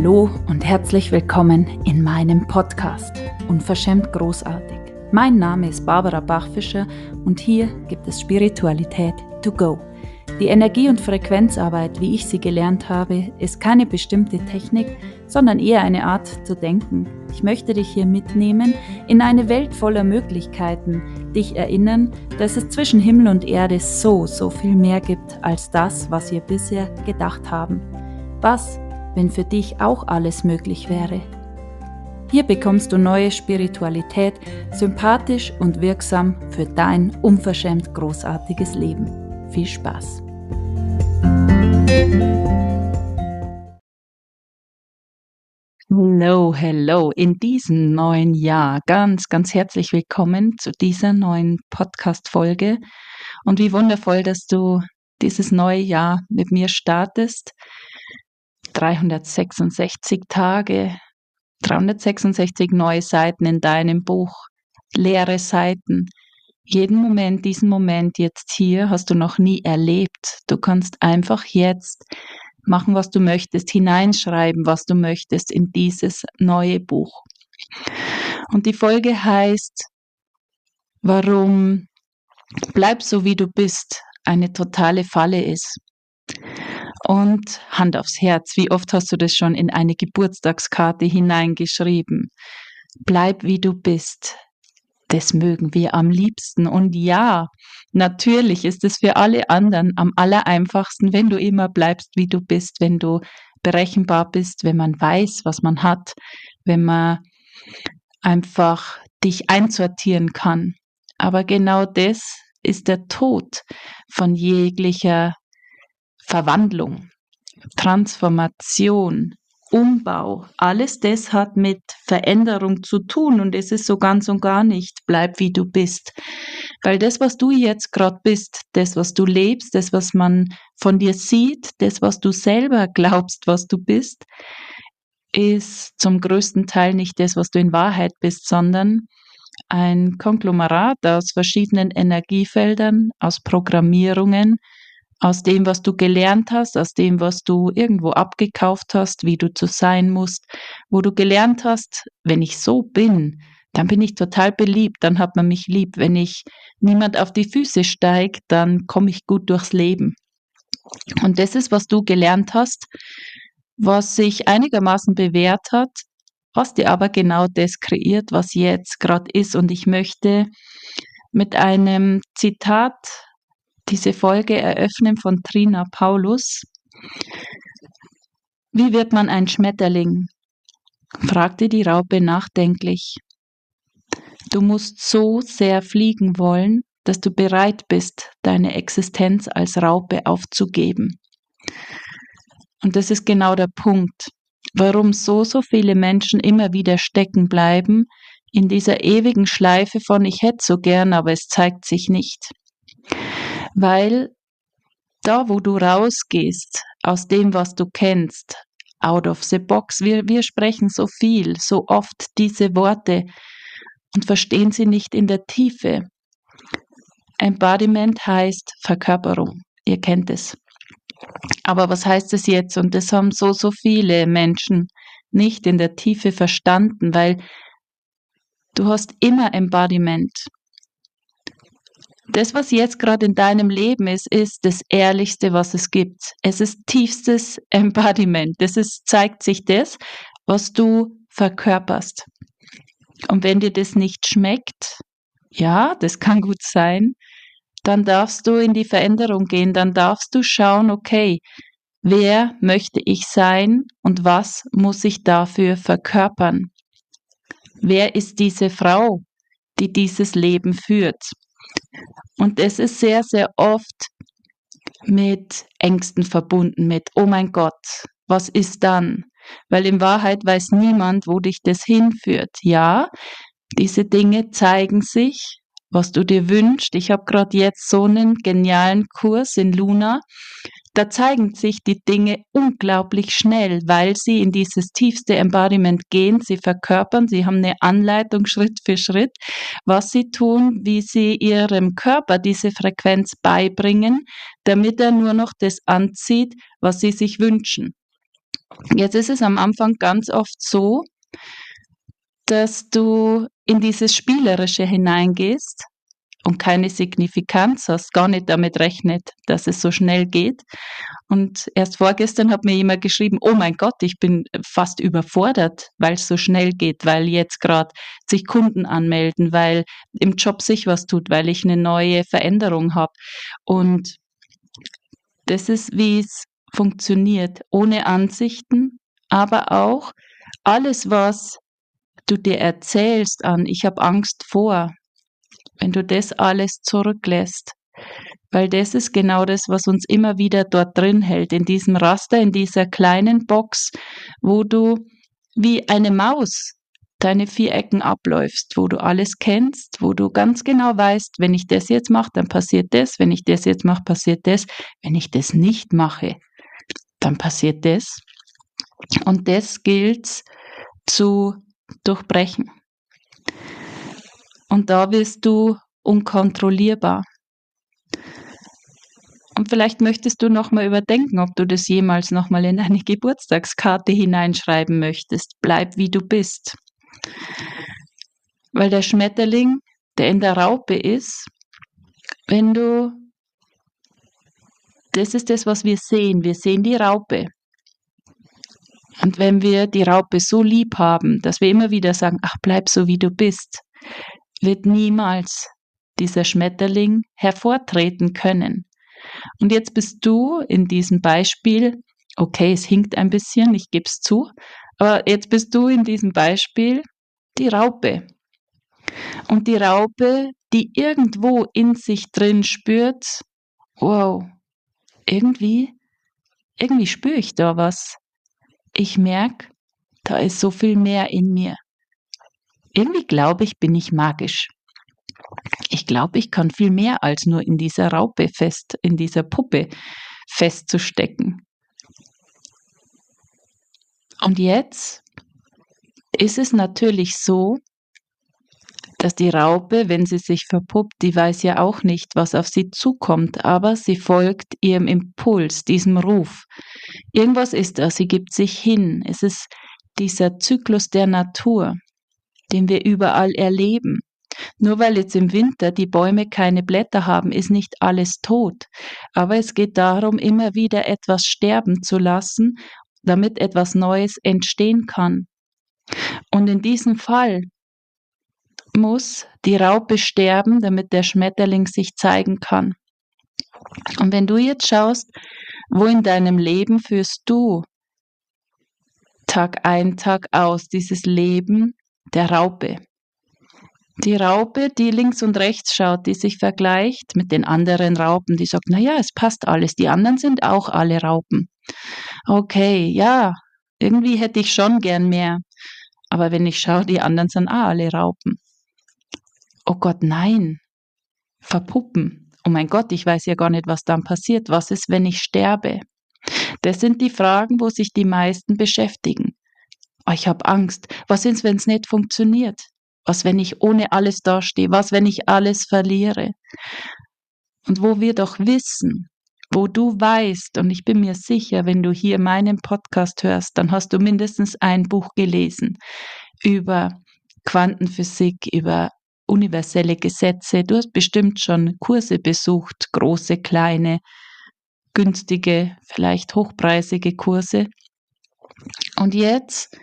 Hallo und herzlich willkommen in meinem Podcast Unverschämt Großartig. Mein Name ist Barbara Bachfischer und hier gibt es Spiritualität to go. Die Energie- und Frequenzarbeit, wie ich sie gelernt habe, ist keine bestimmte Technik, sondern eher eine Art zu denken. Ich möchte dich hier mitnehmen in eine Welt voller Möglichkeiten, dich erinnern, dass es zwischen Himmel und Erde so, so viel mehr gibt als das, was wir bisher gedacht haben. Was wenn für dich auch alles möglich wäre. Hier bekommst du neue Spiritualität, sympathisch und wirksam für dein unverschämt großartiges Leben. Viel Spaß! Hello, hello, in diesem neuen Jahr ganz, ganz herzlich willkommen zu dieser neuen Podcast-Folge. Und wie wundervoll, dass du dieses neue Jahr mit mir startest. 366 Tage, 366 neue Seiten in deinem Buch, leere Seiten. Jeden Moment, diesen Moment jetzt hier hast du noch nie erlebt. Du kannst einfach jetzt machen, was du möchtest, hineinschreiben, was du möchtest in dieses neue Buch. Und die Folge heißt, warum bleib so wie du bist eine totale Falle ist. Und Hand aufs Herz, wie oft hast du das schon in eine Geburtstagskarte hineingeschrieben? Bleib wie du bist. Das mögen wir am liebsten. Und ja, natürlich ist es für alle anderen am allereinfachsten, wenn du immer bleibst, wie du bist, wenn du berechenbar bist, wenn man weiß, was man hat, wenn man einfach dich einsortieren kann. Aber genau das ist der Tod von jeglicher Verwandlung, Transformation, Umbau, alles das hat mit Veränderung zu tun und es ist so ganz und gar nicht, bleib wie du bist. Weil das, was du jetzt gerade bist, das, was du lebst, das, was man von dir sieht, das, was du selber glaubst, was du bist, ist zum größten Teil nicht das, was du in Wahrheit bist, sondern ein Konglomerat aus verschiedenen Energiefeldern, aus Programmierungen, aus dem, was du gelernt hast, aus dem, was du irgendwo abgekauft hast, wie du zu sein musst, wo du gelernt hast, wenn ich so bin, dann bin ich total beliebt, dann hat man mich lieb. Wenn ich niemand auf die Füße steigt, dann komme ich gut durchs Leben. Und das ist, was du gelernt hast, was sich einigermaßen bewährt hat, hast dir aber genau das kreiert, was jetzt gerade ist. Und ich möchte mit einem Zitat diese Folge eröffnen von Trina Paulus. Wie wird man ein Schmetterling? fragte die Raupe nachdenklich. Du musst so sehr fliegen wollen, dass du bereit bist, deine Existenz als Raupe aufzugeben. Und das ist genau der Punkt, warum so, so viele Menschen immer wieder stecken bleiben in dieser ewigen Schleife von ich hätte so gern, aber es zeigt sich nicht weil da, wo du rausgehst aus dem, was du kennst, out of the box, wir, wir sprechen so viel, so oft diese Worte und verstehen sie nicht in der Tiefe. Embodiment heißt Verkörperung. Ihr kennt es. Aber was heißt es jetzt? Und das haben so, so viele Menschen nicht in der Tiefe verstanden, weil du hast immer Embodiment das, was jetzt gerade in deinem Leben ist, ist das Ehrlichste, was es gibt. Es ist tiefstes Embodiment. Das ist, zeigt sich das, was du verkörperst. Und wenn dir das nicht schmeckt, ja, das kann gut sein, dann darfst du in die Veränderung gehen, dann darfst du schauen, okay, wer möchte ich sein und was muss ich dafür verkörpern? Wer ist diese Frau, die dieses Leben führt? Und es ist sehr, sehr oft mit Ängsten verbunden, mit, oh mein Gott, was ist dann? Weil in Wahrheit weiß niemand, wo dich das hinführt. Ja, diese Dinge zeigen sich, was du dir wünschst. Ich habe gerade jetzt so einen genialen Kurs in Luna da zeigen sich die Dinge unglaublich schnell, weil sie in dieses tiefste Embodiment gehen, sie verkörpern, sie haben eine Anleitung Schritt für Schritt, was sie tun, wie sie ihrem Körper diese Frequenz beibringen, damit er nur noch das anzieht, was sie sich wünschen. Jetzt ist es am Anfang ganz oft so, dass du in dieses Spielerische hineingehst und keine Signifikanz hast, gar nicht damit rechnet, dass es so schnell geht. Und erst vorgestern hat mir jemand geschrieben, oh mein Gott, ich bin fast überfordert, weil es so schnell geht, weil jetzt gerade sich Kunden anmelden, weil im Job sich was tut, weil ich eine neue Veränderung habe. Und das ist, wie es funktioniert, ohne Ansichten, aber auch alles, was du dir erzählst an, ich habe Angst vor, wenn du das alles zurücklässt, weil das ist genau das, was uns immer wieder dort drin hält, in diesem Raster, in dieser kleinen Box, wo du wie eine Maus deine vier Ecken abläufst, wo du alles kennst, wo du ganz genau weißt, wenn ich das jetzt mache, dann passiert das, wenn ich das jetzt mache, passiert das, wenn ich das nicht mache, dann passiert das. Und das gilt zu durchbrechen. Und da wirst du unkontrollierbar. Und vielleicht möchtest du nochmal überdenken, ob du das jemals nochmal in eine Geburtstagskarte hineinschreiben möchtest. Bleib wie du bist. Weil der Schmetterling, der in der Raupe ist, wenn du, das ist das, was wir sehen. Wir sehen die Raupe. Und wenn wir die Raupe so lieb haben, dass wir immer wieder sagen, ach, bleib so wie du bist, wird niemals dieser Schmetterling hervortreten können. Und jetzt bist du in diesem Beispiel, okay, es hinkt ein bisschen, ich gebe es zu, aber jetzt bist du in diesem Beispiel die Raupe. Und die Raupe, die irgendwo in sich drin spürt, wow, irgendwie, irgendwie spüre ich da was ich merke, da ist so viel mehr in mir. Irgendwie glaube ich, bin ich magisch. Ich glaube, ich kann viel mehr als nur in dieser Raupe fest, in dieser Puppe festzustecken. Und jetzt ist es natürlich so, dass die Raupe, wenn sie sich verpuppt, die weiß ja auch nicht, was auf sie zukommt, aber sie folgt ihrem Impuls, diesem Ruf. Irgendwas ist da, sie gibt sich hin. Es ist dieser Zyklus der Natur, den wir überall erleben. Nur weil jetzt im Winter die Bäume keine Blätter haben, ist nicht alles tot. Aber es geht darum, immer wieder etwas sterben zu lassen, damit etwas Neues entstehen kann. Und in diesem Fall muss die Raupe sterben, damit der Schmetterling sich zeigen kann. Und wenn du jetzt schaust, wo in deinem Leben führst du Tag ein, Tag aus dieses Leben der Raupe. Die Raupe, die links und rechts schaut, die sich vergleicht mit den anderen Raupen, die sagt, na ja, es passt alles, die anderen sind auch alle Raupen. Okay, ja, irgendwie hätte ich schon gern mehr. Aber wenn ich schaue, die anderen sind auch alle Raupen oh Gott, nein, verpuppen. Oh mein Gott, ich weiß ja gar nicht, was dann passiert. Was ist, wenn ich sterbe? Das sind die Fragen, wo sich die meisten beschäftigen. Oh, ich habe Angst. Was ist, wenn es nicht funktioniert? Was, wenn ich ohne alles dastehe? Was, wenn ich alles verliere? Und wo wir doch wissen, wo du weißt, und ich bin mir sicher, wenn du hier meinen Podcast hörst, dann hast du mindestens ein Buch gelesen über Quantenphysik, über universelle Gesetze. Du hast bestimmt schon Kurse besucht, große, kleine, günstige, vielleicht hochpreisige Kurse. Und jetzt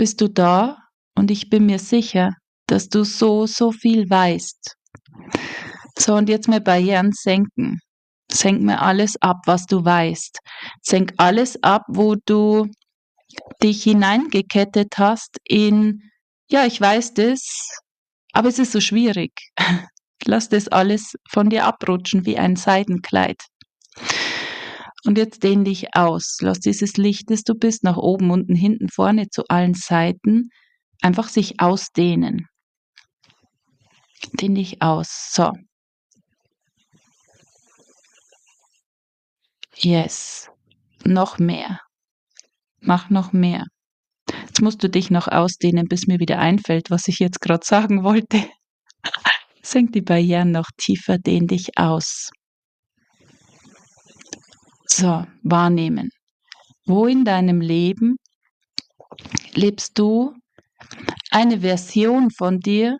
bist du da und ich bin mir sicher, dass du so, so viel weißt. So, und jetzt mal Barrieren senken. Senk mir alles ab, was du weißt. Senk alles ab, wo du dich hineingekettet hast in, ja, ich weiß das, aber es ist so schwierig. Lass das alles von dir abrutschen wie ein Seidenkleid. Und jetzt dehn dich aus. Lass dieses Licht, das du bist, nach oben, unten, hinten, vorne, zu allen Seiten, einfach sich ausdehnen. Dehn dich aus. So. Yes. Noch mehr. Mach noch mehr. Jetzt musst du dich noch ausdehnen, bis mir wieder einfällt, was ich jetzt gerade sagen wollte. Senk die Barrieren noch tiefer, dehn dich aus. So, wahrnehmen. Wo in deinem Leben lebst du eine Version von dir,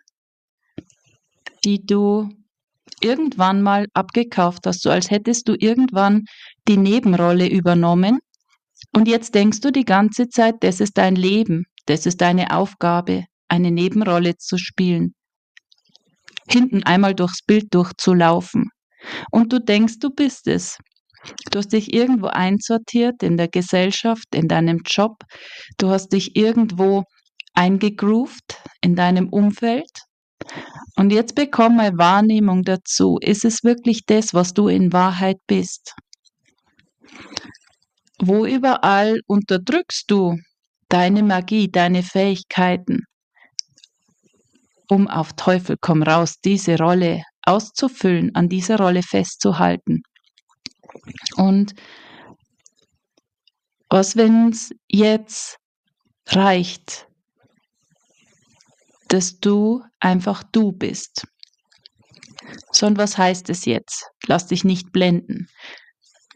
die du irgendwann mal abgekauft hast, so als hättest du irgendwann die Nebenrolle übernommen und jetzt denkst du die ganze Zeit, das ist dein Leben, das ist deine Aufgabe, eine Nebenrolle zu spielen, hinten einmal durchs Bild durchzulaufen und du denkst, du bist es. Du hast dich irgendwo einsortiert in der Gesellschaft, in deinem Job. Du hast dich irgendwo eingegroovt in deinem Umfeld. Und jetzt bekomme Wahrnehmung dazu. Ist es wirklich das, was du in Wahrheit bist? Wo überall unterdrückst du deine Magie, deine Fähigkeiten, um auf Teufel komm raus diese Rolle auszufüllen, an dieser Rolle festzuhalten? Und was, wenn es jetzt reicht, dass du einfach du bist? So, und was heißt es jetzt? Lass dich nicht blenden.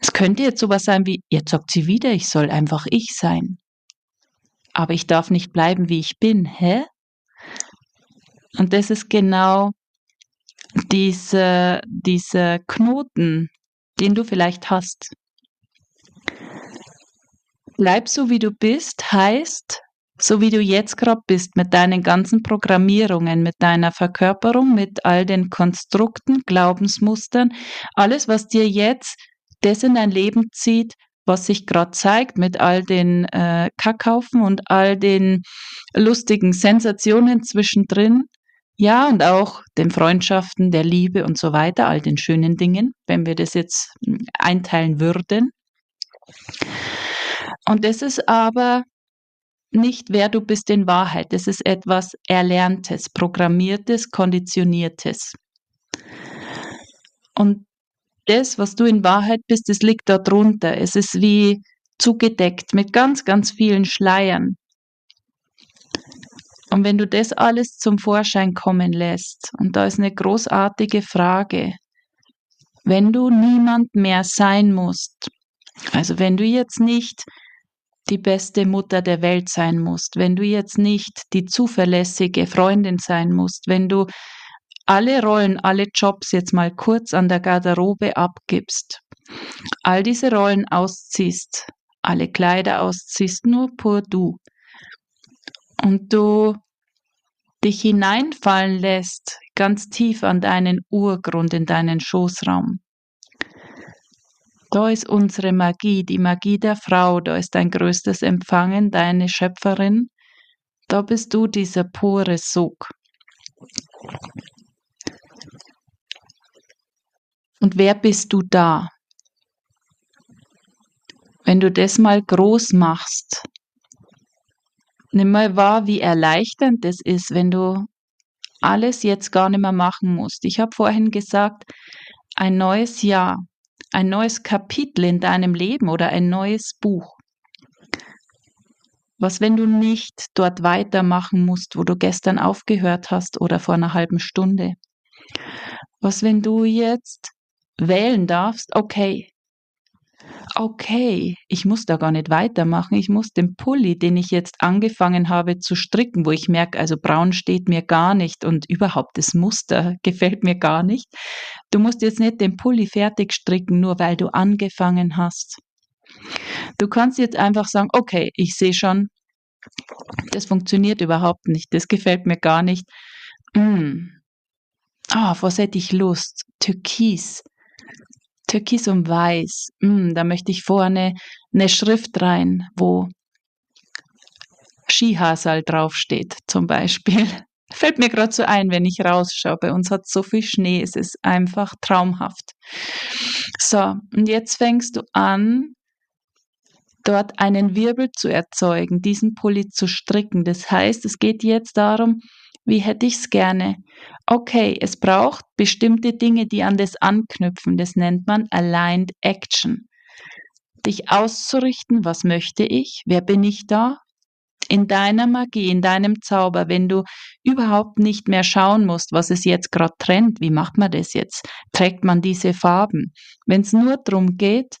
Es könnte jetzt sowas sein wie, jetzt sagt sie wieder, ich soll einfach ich sein. Aber ich darf nicht bleiben, wie ich bin. Hä? Und das ist genau dieser diese Knoten, den du vielleicht hast. Bleib so, wie du bist, heißt, so wie du jetzt gerade bist, mit deinen ganzen Programmierungen, mit deiner Verkörperung, mit all den Konstrukten, Glaubensmustern, alles, was dir jetzt das in dein Leben zieht, was sich gerade zeigt, mit all den äh, Kackhaufen und all den lustigen Sensationen zwischendrin, ja, und auch den Freundschaften, der Liebe und so weiter, all den schönen Dingen, wenn wir das jetzt hm, einteilen würden. Und das ist aber nicht, wer du bist in Wahrheit. Das ist etwas Erlerntes, Programmiertes, Konditioniertes. Und das, was du in Wahrheit bist, das liegt da drunter. Es ist wie zugedeckt mit ganz, ganz vielen Schleiern. Und wenn du das alles zum Vorschein kommen lässt, und da ist eine großartige Frage, wenn du niemand mehr sein musst, also wenn du jetzt nicht die beste Mutter der Welt sein musst, wenn du jetzt nicht die zuverlässige Freundin sein musst, wenn du alle Rollen, alle Jobs jetzt mal kurz an der Garderobe abgibst, all diese Rollen ausziehst, alle Kleider ausziehst, nur pur du, und du dich hineinfallen lässt, ganz tief an deinen Urgrund, in deinen Schoßraum. Da ist unsere Magie, die Magie der Frau, da ist dein größtes Empfangen, deine Schöpferin, da bist du dieser pure Sog. Und wer bist du da? Wenn du das mal groß machst, Nimm mal wahr, wie erleichternd es ist, wenn du alles jetzt gar nicht mehr machen musst. Ich habe vorhin gesagt, ein neues Jahr, ein neues Kapitel in deinem Leben oder ein neues Buch. Was, wenn du nicht dort weitermachen musst, wo du gestern aufgehört hast oder vor einer halben Stunde? Was, wenn du jetzt wählen darfst, okay, okay, ich muss da gar nicht weitermachen. Ich muss den Pulli, den ich jetzt angefangen habe zu stricken, wo ich merke, also braun steht mir gar nicht und überhaupt das Muster gefällt mir gar nicht. Du musst jetzt nicht den Pulli fertig stricken, nur weil du angefangen hast. Du kannst jetzt einfach sagen, okay, ich sehe schon, das funktioniert überhaupt nicht, das gefällt mir gar nicht. Mm. Ah, was hätte ich Lust? Türkis Türkis und Weiß. Mm, da möchte ich vorne eine Schrift rein, wo Skihasal draufsteht, zum Beispiel. Fällt mir gerade so ein, wenn ich rausschaue. Bei uns hat so viel Schnee, es ist einfach traumhaft. So, und jetzt fängst du an, dort einen Wirbel zu erzeugen, diesen Pulli zu stricken. Das heißt, es geht jetzt darum, wie hätte ich es gerne? Okay, es braucht bestimmte Dinge, die an das anknüpfen. Das nennt man Aligned Action. Dich auszurichten, was möchte ich? Wer bin ich da? In deiner Magie, in deinem Zauber, wenn du überhaupt nicht mehr schauen musst, was es jetzt gerade trennt, wie macht man das jetzt? Trägt man diese Farben? Wenn es nur darum geht,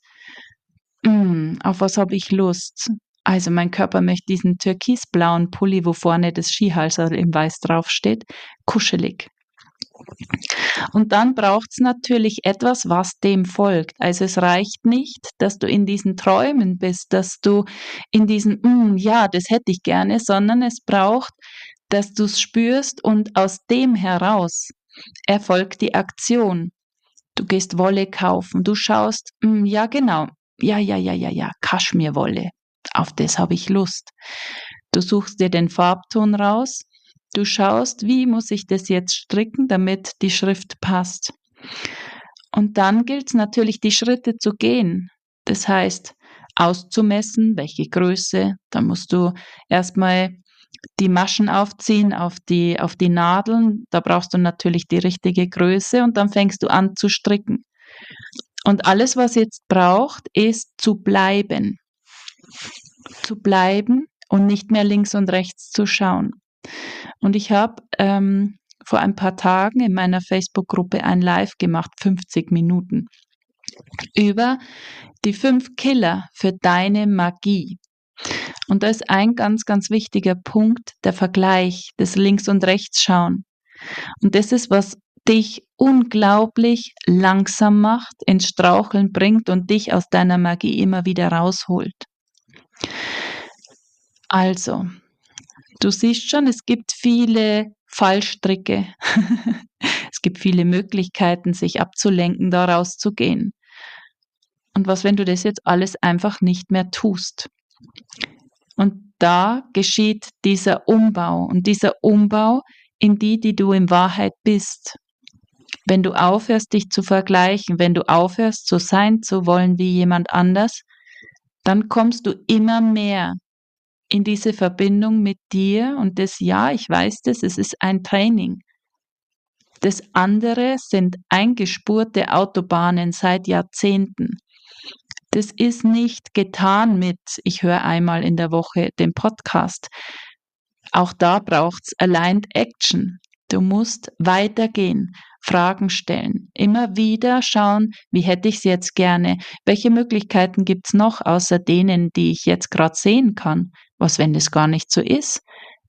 mm, auf was habe ich Lust? Also mein Körper möchte diesen türkisblauen Pulli, wo vorne das Skihalser im Weiß draufsteht, kuschelig. Und dann braucht es natürlich etwas, was dem folgt. Also es reicht nicht, dass du in diesen Träumen bist, dass du in diesen, mm, ja, das hätte ich gerne, sondern es braucht, dass du es spürst und aus dem heraus erfolgt die Aktion. Du gehst Wolle kaufen, du schaust, mm, ja genau, ja, ja, ja, ja, ja, Kaschmirwolle, auf das habe ich Lust. Du suchst dir den Farbton raus, Du schaust, wie muss ich das jetzt stricken, damit die Schrift passt. Und dann gilt es natürlich, die Schritte zu gehen. Das heißt, auszumessen, welche Größe. Dann musst du erstmal die Maschen aufziehen auf die, auf die Nadeln. Da brauchst du natürlich die richtige Größe und dann fängst du an zu stricken. Und alles, was jetzt braucht, ist zu bleiben. Zu bleiben und nicht mehr links und rechts zu schauen. Und ich habe ähm, vor ein paar Tagen in meiner Facebook-Gruppe ein Live gemacht, 50 Minuten, über die fünf Killer für deine Magie. Und da ist ein ganz, ganz wichtiger Punkt der Vergleich, das Links- und Rechtsschauen. Und das ist, was dich unglaublich langsam macht, ins Straucheln bringt und dich aus deiner Magie immer wieder rausholt. Also, Du siehst schon, es gibt viele Fallstricke. es gibt viele Möglichkeiten, sich abzulenken, daraus zu gehen. Und was, wenn du das jetzt alles einfach nicht mehr tust? Und da geschieht dieser Umbau und dieser Umbau in die, die du in Wahrheit bist. Wenn du aufhörst, dich zu vergleichen, wenn du aufhörst, so sein zu wollen wie jemand anders, dann kommst du immer mehr in diese Verbindung mit dir und das ja, ich weiß das, es ist ein Training. Das andere sind eingespurte Autobahnen seit Jahrzehnten. Das ist nicht getan mit, ich höre einmal in der Woche den Podcast. Auch da braucht es Aligned Action. Du musst weitergehen, Fragen stellen, immer wieder schauen, wie hätte ich es jetzt gerne, welche Möglichkeiten gibt es noch außer denen, die ich jetzt gerade sehen kann. Was, wenn das gar nicht so ist?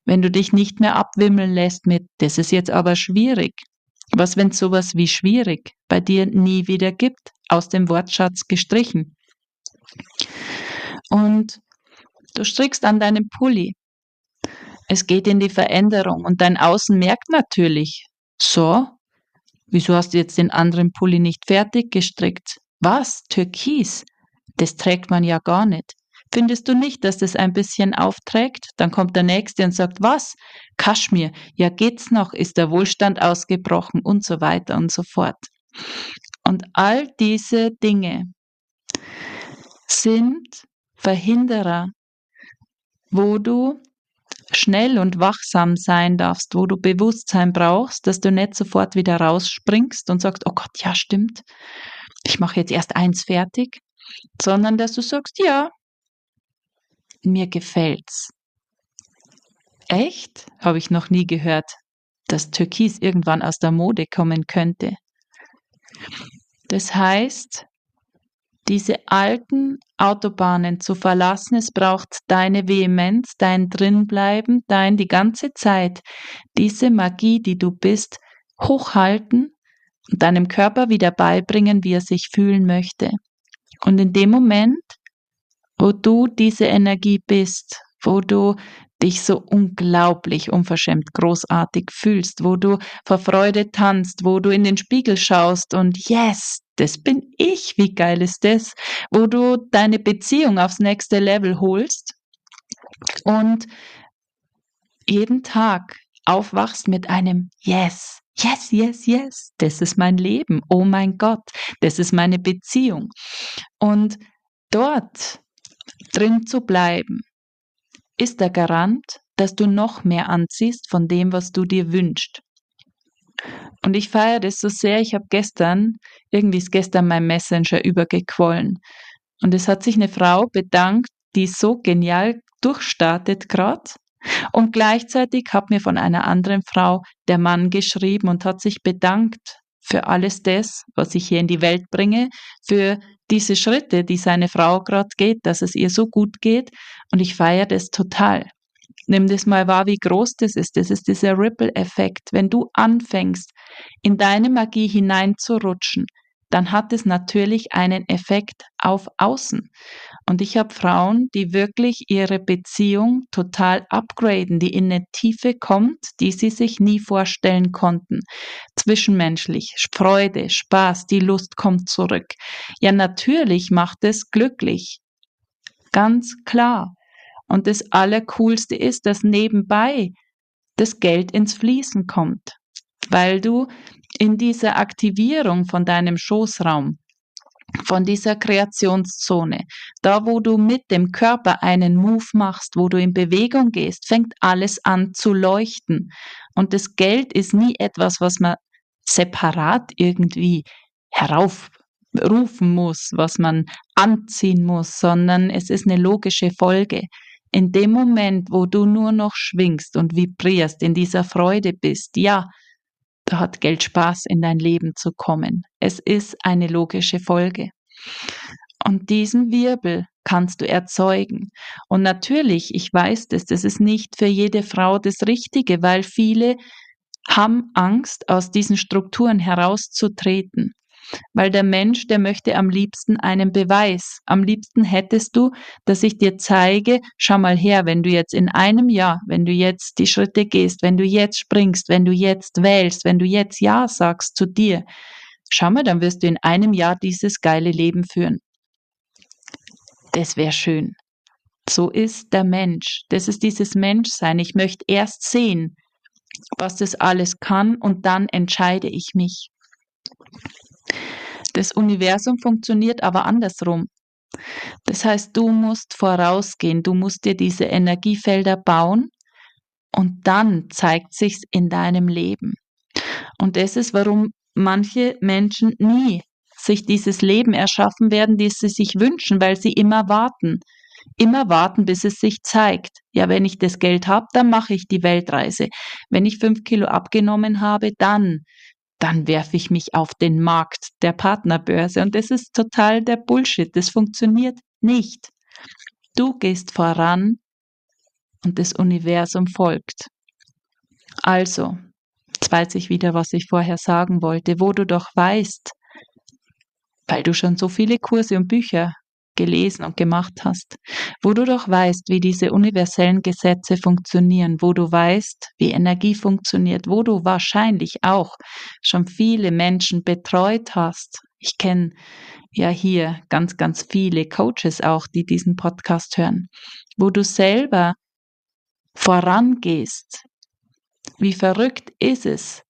Wenn du dich nicht mehr abwimmeln lässt mit, das ist jetzt aber schwierig. Was, wenn sowas wie schwierig bei dir nie wieder gibt, aus dem Wortschatz gestrichen? Und du strickst an deinem Pulli. Es geht in die Veränderung und dein Außen merkt natürlich, so, wieso hast du jetzt den anderen Pulli nicht fertig gestrickt? Was? Türkis? Das trägt man ja gar nicht. Findest du nicht, dass das ein bisschen aufträgt? Dann kommt der Nächste und sagt, was? Kaschmir, ja geht's noch? Ist der Wohlstand ausgebrochen? Und so weiter und so fort. Und all diese Dinge sind Verhinderer, wo du schnell und wachsam sein darfst, wo du Bewusstsein brauchst, dass du nicht sofort wieder rausspringst und sagst, oh Gott, ja stimmt, ich mache jetzt erst eins fertig, sondern dass du sagst, ja, mir gefällt's. Echt? Habe ich noch nie gehört, dass Türkis irgendwann aus der Mode kommen könnte. Das heißt, diese alten Autobahnen zu verlassen, es braucht deine Vehemenz, dein Drinbleiben, dein die ganze Zeit, diese Magie, die du bist, hochhalten und deinem Körper wieder beibringen, wie er sich fühlen möchte. Und in dem Moment wo du diese Energie bist, wo du dich so unglaublich unverschämt großartig fühlst, wo du vor Freude tanzt, wo du in den Spiegel schaust und yes, das bin ich, wie geil ist das, wo du deine Beziehung aufs nächste Level holst und jeden Tag aufwachst mit einem Yes, yes, yes, yes, das ist mein Leben, oh mein Gott, das ist meine Beziehung. Und dort drin zu bleiben, ist der Garant, dass du noch mehr anziehst von dem, was du dir wünschst. Und ich feiere das so sehr. Ich habe gestern, irgendwie ist gestern mein Messenger übergequollen. Und es hat sich eine Frau bedankt, die so genial durchstartet gerade. Und gleichzeitig hat mir von einer anderen Frau der Mann geschrieben und hat sich bedankt für alles das, was ich hier in die Welt bringe, für diese Schritte, die seine Frau gerade geht, dass es ihr so gut geht und ich feiere das total. Nimm das mal wahr, wie groß das ist. Das ist dieser Ripple-Effekt. Wenn du anfängst, in deine Magie hineinzurutschen, dann hat es natürlich einen Effekt auf Außen. Und ich habe Frauen, die wirklich ihre Beziehung total upgraden, die in eine Tiefe kommt, die sie sich nie vorstellen konnten. Zwischenmenschlich, Freude, Spaß, die Lust kommt zurück. Ja, natürlich macht es glücklich. Ganz klar. Und das Allercoolste ist, dass nebenbei das Geld ins Fließen kommt, weil du in dieser Aktivierung von deinem Schoßraum, von dieser Kreationszone, da wo du mit dem Körper einen Move machst, wo du in Bewegung gehst, fängt alles an zu leuchten. Und das Geld ist nie etwas, was man separat irgendwie heraufrufen muss, was man anziehen muss, sondern es ist eine logische Folge. In dem Moment, wo du nur noch schwingst und vibrierst, in dieser Freude bist, ja, da hat Geld Spaß in dein Leben zu kommen. Es ist eine logische Folge. Und diesen Wirbel kannst du erzeugen. Und natürlich, ich weiß das, das ist nicht für jede Frau das Richtige, weil viele haben Angst, aus diesen Strukturen herauszutreten. Weil der Mensch, der möchte am liebsten einen Beweis. Am liebsten hättest du, dass ich dir zeige, schau mal her, wenn du jetzt in einem Jahr, wenn du jetzt die Schritte gehst, wenn du jetzt springst, wenn du jetzt wählst, wenn du jetzt Ja sagst zu dir, schau mal, dann wirst du in einem Jahr dieses geile Leben führen. Das wäre schön. So ist der Mensch. Das ist dieses Menschsein. Ich möchte erst sehen, was das alles kann und dann entscheide ich mich. Das Universum funktioniert aber andersrum. Das heißt, du musst vorausgehen, du musst dir diese Energiefelder bauen und dann zeigt sich's in deinem Leben. Und das ist, warum manche Menschen nie sich dieses Leben erschaffen werden, das sie sich wünschen, weil sie immer warten. Immer warten, bis es sich zeigt. Ja, wenn ich das Geld habe, dann mache ich die Weltreise. Wenn ich fünf Kilo abgenommen habe, dann dann werfe ich mich auf den Markt der Partnerbörse. Und das ist total der Bullshit. Das funktioniert nicht. Du gehst voran und das Universum folgt. Also, jetzt weiß ich wieder, was ich vorher sagen wollte, wo du doch weißt, weil du schon so viele Kurse und Bücher gelesen und gemacht hast, wo du doch weißt, wie diese universellen Gesetze funktionieren, wo du weißt, wie Energie funktioniert, wo du wahrscheinlich auch schon viele Menschen betreut hast. Ich kenne ja hier ganz, ganz viele Coaches auch, die diesen Podcast hören, wo du selber vorangehst. Wie verrückt ist es,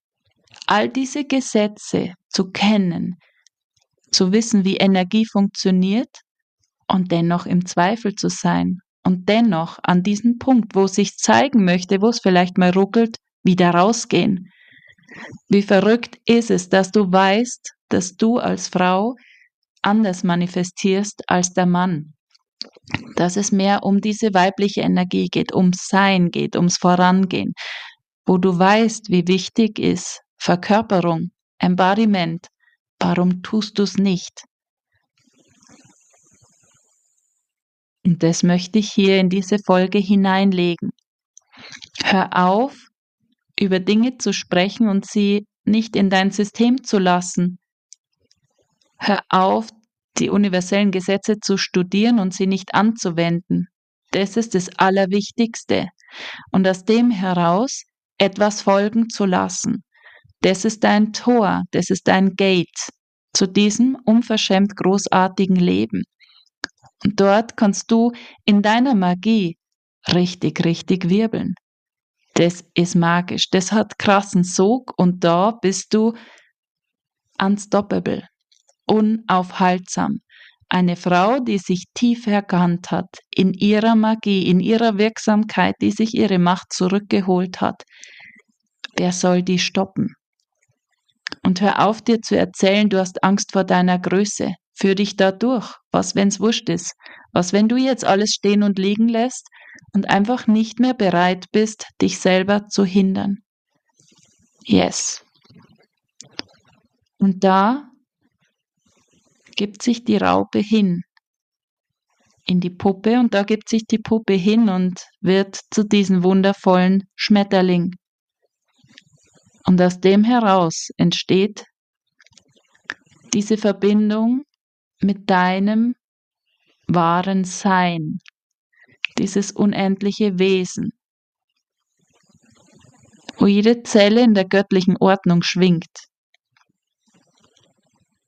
all diese Gesetze zu kennen, zu wissen, wie Energie funktioniert und dennoch im Zweifel zu sein und dennoch an diesem Punkt, wo es sich zeigen möchte, wo es vielleicht mal ruckelt, wieder rausgehen. Wie verrückt ist es, dass du weißt, dass du als Frau anders manifestierst als der Mann. Dass es mehr um diese weibliche Energie geht, ums Sein geht, ums Vorangehen. Wo du weißt, wie wichtig ist Verkörperung, Embodiment. Warum tust du es nicht? Und das möchte ich hier in diese Folge hineinlegen. Hör auf, über Dinge zu sprechen und sie nicht in dein System zu lassen. Hör auf, die universellen Gesetze zu studieren und sie nicht anzuwenden. Das ist das Allerwichtigste. Und aus dem heraus etwas folgen zu lassen. Das ist dein Tor, das ist dein Gate zu diesem unverschämt großartigen Leben. Und dort kannst du in deiner Magie richtig, richtig wirbeln. Das ist magisch. Das hat krassen Sog und da bist du unstoppable, unaufhaltsam. Eine Frau, die sich tief erkannt hat in ihrer Magie, in ihrer Wirksamkeit, die sich ihre Macht zurückgeholt hat. Wer soll die stoppen? Und hör auf dir zu erzählen, du hast Angst vor deiner Größe. Führ dich da durch. Was, wenn's wurscht ist? Was, wenn du jetzt alles stehen und liegen lässt und einfach nicht mehr bereit bist, dich selber zu hindern? Yes. Und da gibt sich die Raupe hin in die Puppe und da gibt sich die Puppe hin und wird zu diesem wundervollen Schmetterling. Und aus dem heraus entsteht diese Verbindung mit deinem wahren Sein, dieses unendliche Wesen, wo jede Zelle in der göttlichen Ordnung schwingt.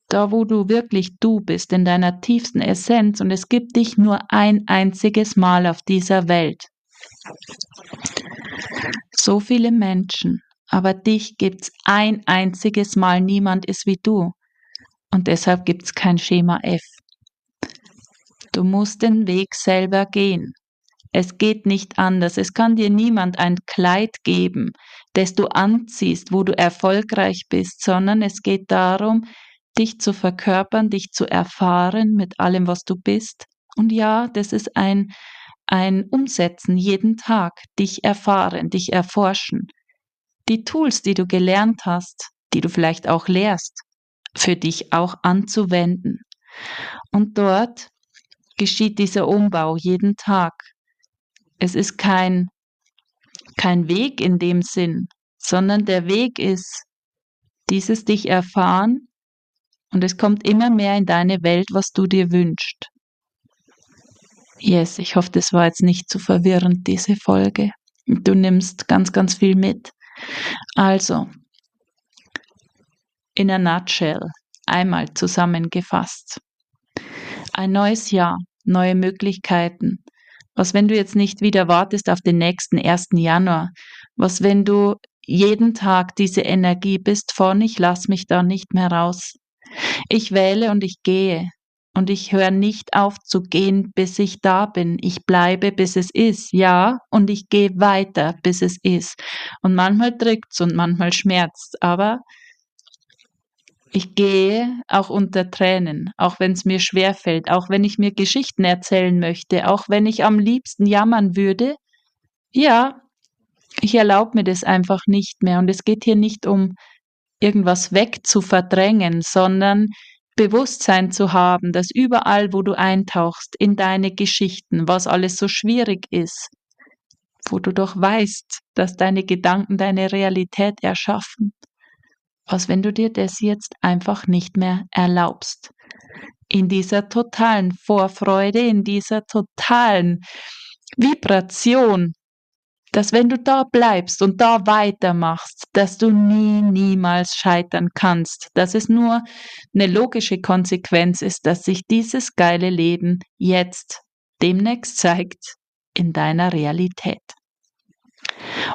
Da, wo du wirklich du bist, in deiner tiefsten Essenz, und es gibt dich nur ein einziges Mal auf dieser Welt. So viele Menschen, aber dich gibt's ein einziges Mal, niemand ist wie du. Und deshalb gibt's kein Schema F. Du musst den Weg selber gehen. Es geht nicht anders. Es kann dir niemand ein Kleid geben, das du anziehst, wo du erfolgreich bist, sondern es geht darum, dich zu verkörpern, dich zu erfahren mit allem, was du bist. Und ja, das ist ein, ein Umsetzen jeden Tag, dich erfahren, dich erforschen. Die Tools, die du gelernt hast, die du vielleicht auch lehrst, für dich auch anzuwenden. Und dort geschieht dieser Umbau jeden Tag. Es ist kein, kein Weg in dem Sinn, sondern der Weg ist dieses dich erfahren und es kommt immer mehr in deine Welt, was du dir wünschst. Yes, ich hoffe, das war jetzt nicht zu verwirrend, diese Folge. Du nimmst ganz, ganz viel mit. Also, in a nutshell, einmal zusammengefasst. Ein neues Jahr, neue Möglichkeiten. Was, wenn du jetzt nicht wieder wartest auf den nächsten 1. Januar? Was, wenn du jeden Tag diese Energie bist von, ich lass mich da nicht mehr raus. Ich wähle und ich gehe. Und ich höre nicht auf zu gehen, bis ich da bin. Ich bleibe, bis es ist. Ja, und ich gehe weiter, bis es ist. Und manchmal drückt's und manchmal schmerzt. Aber ich gehe auch unter Tränen, auch wenn es mir schwerfällt, auch wenn ich mir Geschichten erzählen möchte, auch wenn ich am liebsten jammern würde. Ja, ich erlaube mir das einfach nicht mehr. Und es geht hier nicht um irgendwas wegzuverdrängen, sondern Bewusstsein zu haben, dass überall, wo du eintauchst, in deine Geschichten, was alles so schwierig ist, wo du doch weißt, dass deine Gedanken deine Realität erschaffen, was wenn du dir das jetzt einfach nicht mehr erlaubst. In dieser totalen Vorfreude, in dieser totalen Vibration, dass wenn du da bleibst und da weitermachst, dass du nie, niemals scheitern kannst, dass es nur eine logische Konsequenz ist, dass sich dieses geile Leben jetzt demnächst zeigt in deiner Realität.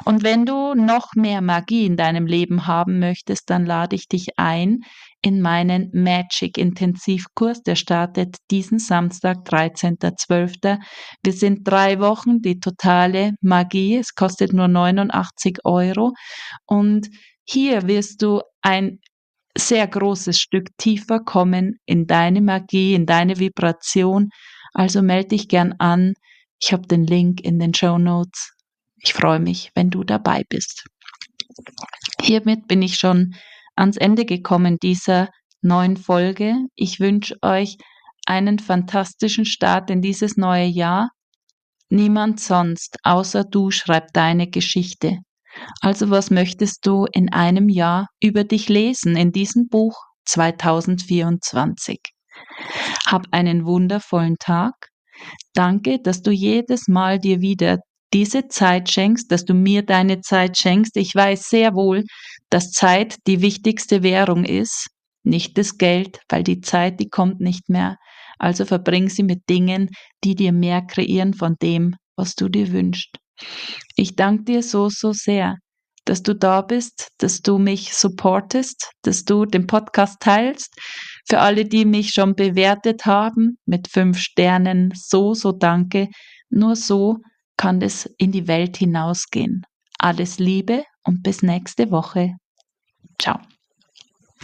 Und wenn du noch mehr Magie in deinem Leben haben möchtest, dann lade ich dich ein in meinen Magic Intensivkurs. Der startet diesen Samstag, 13.12. Wir sind drei Wochen die totale Magie. Es kostet nur 89 Euro. Und hier wirst du ein sehr großes Stück tiefer kommen in deine Magie, in deine Vibration. Also melde dich gern an. Ich habe den Link in den Show Notes. Ich freue mich, wenn du dabei bist. Hiermit bin ich schon ans Ende gekommen dieser neuen Folge. Ich wünsche euch einen fantastischen Start in dieses neue Jahr. Niemand sonst außer du schreibt deine Geschichte. Also was möchtest du in einem Jahr über dich lesen in diesem Buch 2024? Hab einen wundervollen Tag. Danke, dass du jedes Mal dir wieder diese Zeit schenkst, dass du mir deine Zeit schenkst. Ich weiß sehr wohl, dass Zeit die wichtigste Währung ist, nicht das Geld, weil die Zeit, die kommt nicht mehr. Also verbring sie mit Dingen, die dir mehr kreieren von dem, was du dir wünschst. Ich danke dir so, so sehr, dass du da bist, dass du mich supportest, dass du den Podcast teilst. Für alle, die mich schon bewertet haben mit fünf Sternen, so, so danke. Nur so kann es in die Welt hinausgehen. Alles Liebe und bis nächste Woche. Ciao.